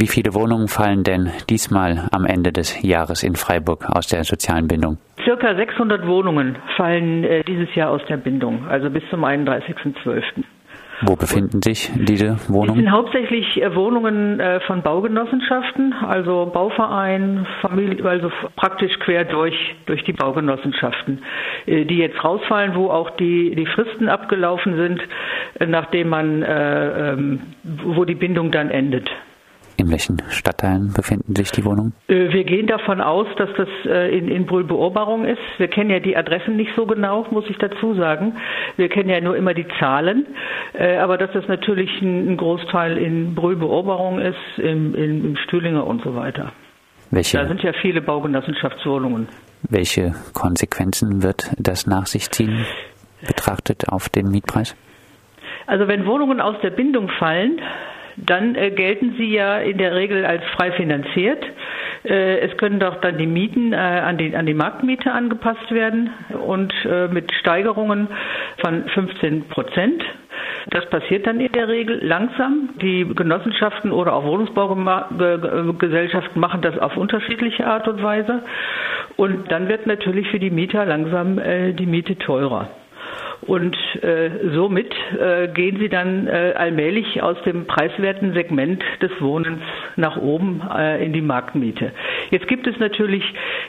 Wie viele Wohnungen fallen denn diesmal am Ende des Jahres in Freiburg aus der sozialen Bindung? Circa 600 Wohnungen fallen äh, dieses Jahr aus der Bindung, also bis zum 31.12. Wo befinden sich diese Wohnungen? Es sind hauptsächlich äh, Wohnungen äh, von Baugenossenschaften, also Bauverein, Familie, also praktisch quer durch, durch die Baugenossenschaften, äh, die jetzt rausfallen, wo auch die, die Fristen abgelaufen sind, nachdem man, ähm, wo die Bindung dann endet. In welchen Stadtteilen befinden sich die Wohnungen? Äh, wir gehen davon aus, dass das äh, in, in Brühl Beobahrung ist. Wir kennen ja die Adressen nicht so genau, muss ich dazu sagen. Wir kennen ja nur immer die Zahlen. Äh, aber dass das natürlich ein, Großteil in Brühl Beobahrung ist, im, in, im Stühlinger und so weiter. Welche, da sind ja viele Baugenossenschaftswohnungen. Welche Konsequenzen wird das nach sich ziehen, betrachtet auf den Mietpreis? Also wenn Wohnungen aus der Bindung fallen, dann äh, gelten sie ja in der Regel als frei finanziert. Äh, es können doch dann die Mieten äh, an, die, an die Marktmiete angepasst werden und äh, mit Steigerungen von 15 Prozent. Das passiert dann in der Regel langsam. Die Genossenschaften oder auch Wohnungsbaugesellschaften machen das auf unterschiedliche Art und Weise. Und dann wird natürlich für die Mieter langsam äh, die Miete teurer. Und äh, somit äh, gehen sie dann äh, allmählich aus dem preiswerten Segment des Wohnens nach oben äh, in die Marktmiete. Jetzt gibt es natürlich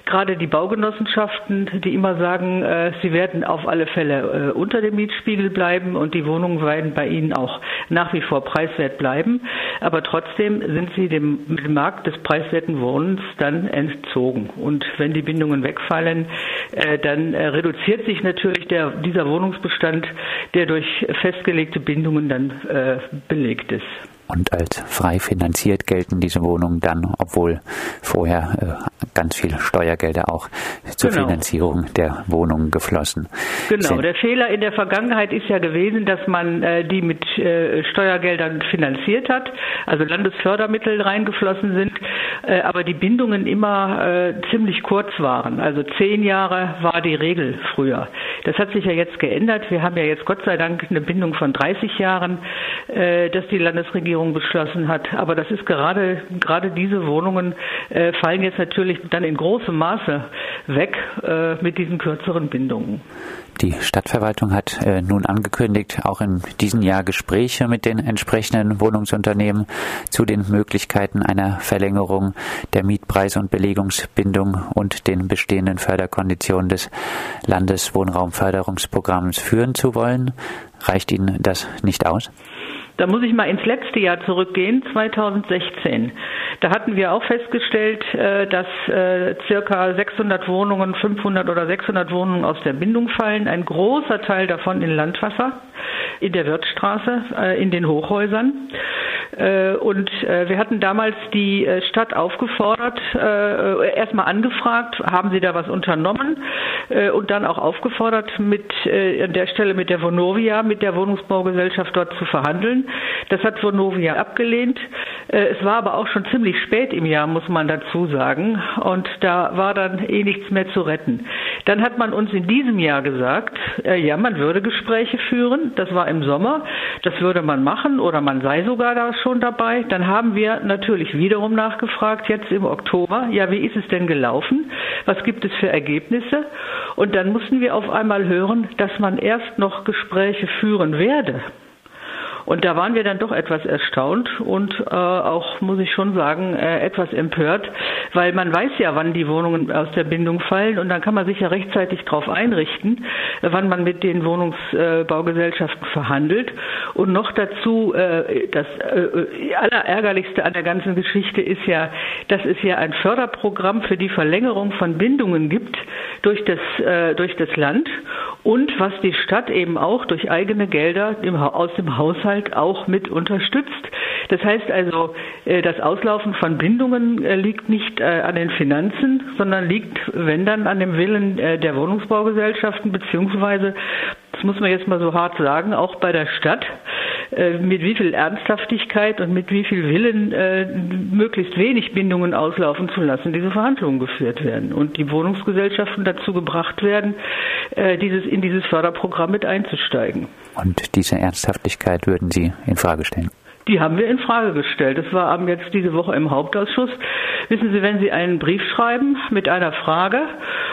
gerade die Baugenossenschaften, die immer sagen, äh, sie werden auf alle Fälle äh, unter dem Mietspiegel bleiben und die Wohnungen werden bei ihnen auch nach wie vor preiswert bleiben. Aber trotzdem sind sie dem, dem Markt des preiswerten Wohnens dann entzogen. Und wenn die Bindungen wegfallen, dann reduziert sich natürlich der, dieser Wohnungsbestand, der durch festgelegte Bindungen dann äh, belegt ist. Und als frei finanziert gelten diese Wohnungen dann, obwohl vorher äh, ganz viele Steuergelder auch zur genau. Finanzierung der Wohnungen geflossen Genau, sind. der Fehler in der Vergangenheit ist ja gewesen, dass man äh, die mit äh, Steuergeldern finanziert hat, also Landesfördermittel reingeflossen sind, aber die Bindungen immer ziemlich kurz waren. Also zehn Jahre war die Regel früher. Das hat sich ja jetzt geändert. Wir haben ja jetzt Gott sei Dank eine Bindung von 30 Jahren, dass die Landesregierung Regierung beschlossen hat. Aber das ist gerade, gerade diese Wohnungen äh, fallen jetzt natürlich dann in großem Maße weg äh, mit diesen kürzeren Bindungen. Die Stadtverwaltung hat äh, nun angekündigt, auch in diesem Jahr Gespräche mit den entsprechenden Wohnungsunternehmen zu den Möglichkeiten einer Verlängerung der Mietpreis- und Belegungsbindung und den bestehenden Förderkonditionen des Landeswohnraumförderungsprogramms führen zu wollen. Reicht Ihnen das nicht aus? Da muss ich mal ins letzte Jahr zurückgehen, 2016. Da hatten wir auch festgestellt, äh, dass äh, circa 600 Wohnungen, 500 oder 600 Wohnungen aus der Bindung fallen. Ein großer Teil davon in Landwasser, in der Wirtstraße, äh, in den Hochhäusern. Und wir hatten damals die Stadt aufgefordert, erstmal angefragt, haben Sie da was unternommen? Und dann auch aufgefordert, mit an der Stelle mit der Vonovia, mit der Wohnungsbaugesellschaft dort zu verhandeln. Das hat Vonovia abgelehnt. Äh, es war aber auch schon ziemlich spät im Jahr, muss man dazu sagen. Und da war dann eh nichts mehr zu retten. Dann hat man uns in diesem Jahr gesagt, äh, ja, man würde Gespräche führen. Das war im Sommer. Das würde man machen oder man sei sogar da schon dabei. Dann haben wir natürlich wiederum nachgefragt, jetzt im Oktober, ja, wie ist es denn gelaufen? Was gibt es für Ergebnisse? Und dann mussten wir auf einmal hören, dass man erst noch Gespräche führen werde. Und da waren wir dann doch etwas erstaunt und äh, auch, muss ich schon sagen, äh, etwas empört, weil man weiß ja, wann die Wohnungen aus der Bindung fallen und dann kann man sich ja rechtzeitig darauf einrichten, wann man mit den Wohnungsbaugesellschaften verhandelt. Und noch dazu, äh, das äh, allerärgerlichste an der ganzen Geschichte ist ja, dass es ja ein Förderprogramm für die Verlängerung von Bindungen gibt durch das, äh, durch das Land und was die Stadt eben auch durch eigene Gelder im, aus dem Haushalt auch mit unterstützt. Das heißt also, äh, das Auslaufen von Bindungen äh, liegt nicht äh, an den Finanzen, sondern liegt, wenn dann, an dem Willen der Wohnungsbaugesellschaften, beziehungsweise, das muss man jetzt mal so hart sagen, auch bei der Stadt, mit wie viel Ernsthaftigkeit und mit wie viel Willen äh, möglichst wenig Bindungen auslaufen zu lassen, diese Verhandlungen geführt werden und die Wohnungsgesellschaften dazu gebracht werden, äh, dieses, in dieses Förderprogramm mit einzusteigen. Und diese Ernsthaftigkeit würden Sie in Frage stellen? Die haben wir in Frage gestellt. Das war jetzt diese Woche im Hauptausschuss. Wissen Sie, wenn Sie einen Brief schreiben mit einer Frage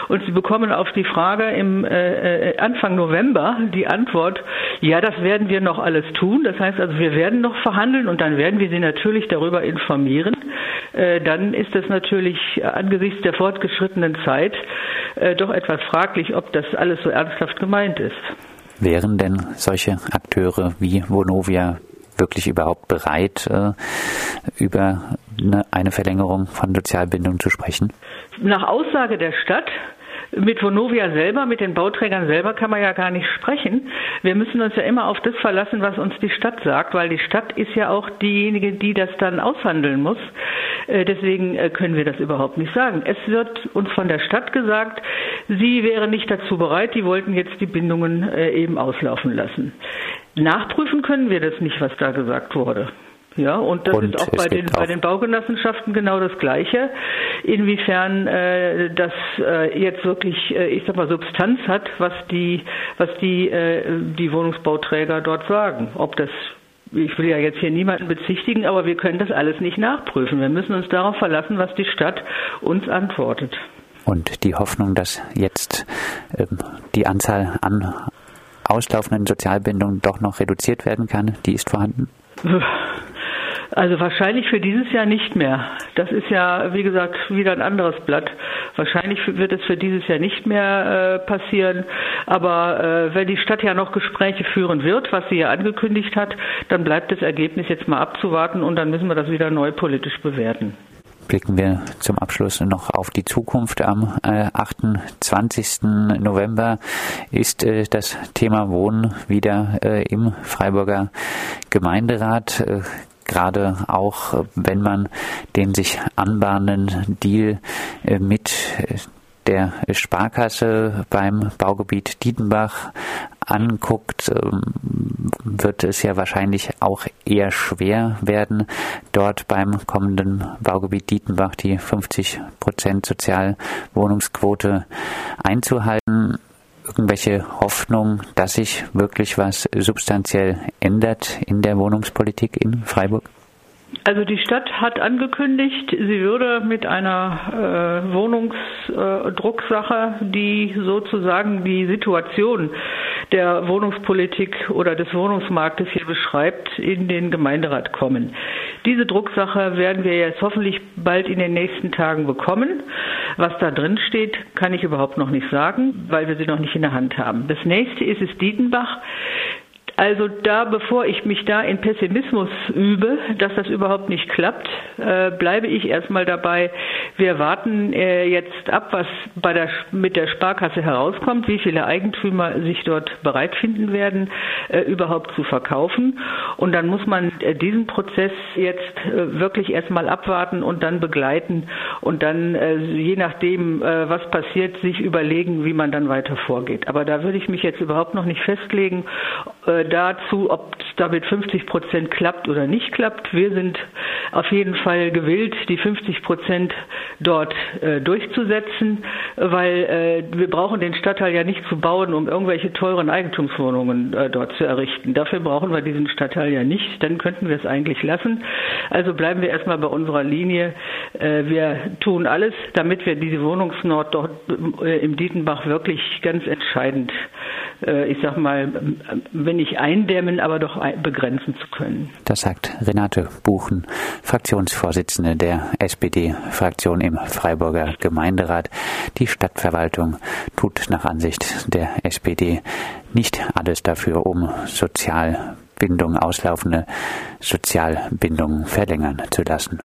und Sie bekommen auf die Frage im äh, äh, Anfang November die Antwort, ja, das werden wir noch alles tun. Das heißt also, wir werden noch verhandeln und dann werden wir Sie natürlich darüber informieren. Äh, dann ist es natürlich angesichts der fortgeschrittenen Zeit äh, doch etwas fraglich, ob das alles so ernsthaft gemeint ist. Wären denn solche Akteure wie Vonovia wirklich überhaupt bereit, äh, über eine Verlängerung von Sozialbindung zu sprechen? Nach Aussage der Stadt mit Vonovia selber, mit den Bauträgern selber kann man ja gar nicht sprechen. Wir müssen uns ja immer auf das verlassen, was uns die Stadt sagt, weil die Stadt ist ja auch diejenige, die das dann aushandeln muss. Äh, deswegen äh, können wir das überhaupt nicht sagen. Es wird uns von der Stadt gesagt, sie wäre nicht dazu bereit, die wollten jetzt die Bindungen eben auslaufen lassen. Nachprüfen können wir das nicht, was da gesagt wurde. Ja, und das und ist auch bei den, bei den Baugenossenschaften genau das Gleiche. Inwiefern äh, das äh, jetzt wirklich, äh, ich sag mal, Substanz hat, was die, was die, äh, die Wohnungsbauträger dort sagen. Ob das ich will ja jetzt hier niemanden bezichtigen, aber wir können das alles nicht nachprüfen. Wir müssen uns darauf verlassen, was die Stadt uns antwortet. Und die Hoffnung, dass jetzt ähm, die Anzahl an auslaufenden Sozialbindungen doch noch reduziert werden kann, die ist vorhanden? Also wahrscheinlich für dieses Jahr nicht mehr. Das ist ja, wie gesagt, wieder ein anderes Blatt. Wahrscheinlich wird es für dieses Jahr nicht mehr äh, passieren. Aber äh, wenn die Stadt ja noch Gespräche führen wird, was sie ja angekündigt hat, dann bleibt das Ergebnis jetzt mal abzuwarten und dann müssen wir das wieder neu politisch bewerten blicken wir zum Abschluss noch auf die Zukunft. Am äh, 28. November ist äh, das Thema Wohnen wieder äh, im Freiburger Gemeinderat. Äh, gerade auch, wenn man den sich anbahnenden Deal äh, mit äh, der Sparkasse beim Baugebiet Dietenbach anguckt, ähm, wird es ja wahrscheinlich auch eher schwer werden, dort beim kommenden Baugebiet Dietenbach die 50 Prozent Sozialwohnungsquote einzuhalten. Irgendwelche Hoffnung, dass sich wirklich was substanziell ändert in der Wohnungspolitik in Freiburg? Also die Stadt hat angekündigt, sie würde mit einer äh, Wohnungsdrucksache, äh, die sozusagen die Situation der Wohnungspolitik oder des Wohnungsmarktes hier beschreibt, in den Gemeinderat kommen. Diese Drucksache werden wir jetzt hoffentlich bald in den nächsten Tagen bekommen. Was da drin steht, kann ich überhaupt noch nicht sagen, weil wir sie noch nicht in der Hand haben. Das nächste ist es Dietenbach. Also da, bevor ich mich da in Pessimismus übe, dass das überhaupt nicht klappt, äh, bleibe ich erstmal dabei. Wir warten äh, jetzt ab, was bei der, mit der Sparkasse herauskommt, wie viele Eigentümer sich dort bereit finden werden, äh, überhaupt zu verkaufen. Und dann muss man äh, diesen Prozess jetzt äh, wirklich erstmal abwarten und dann begleiten und dann, äh, je nachdem, was passiert, sich überlegen, wie man dann weiter vorgeht. Aber da würde ich mich jetzt überhaupt noch nicht festlegen dazu, ob es damit 50 Prozent klappt oder nicht klappt. Wir sind auf jeden Fall gewillt, die 50 Prozent dort äh, durchzusetzen, weil äh, wir brauchen den Stadtteil ja nicht zu bauen, um irgendwelche teuren Eigentumswohnungen äh, dort zu errichten. Dafür brauchen wir diesen Stadtteil ja nicht. Dann könnten wir es eigentlich lassen. Also bleiben wir erstmal bei unserer Linie. Äh, wir tun alles, damit wir diese Wohnungsnord dort äh, im Dietenbach wirklich ganz entscheidend äh, ich sag mal, wenn nicht eindämmen, aber doch begrenzen zu können. Das sagt Renate Buchen, Fraktionsvorsitzende der SPD-Fraktion im Freiburger Gemeinderat. Die Stadtverwaltung tut nach Ansicht der SPD nicht alles dafür, um Sozialbindung, auslaufende Sozialbindungen verlängern zu lassen.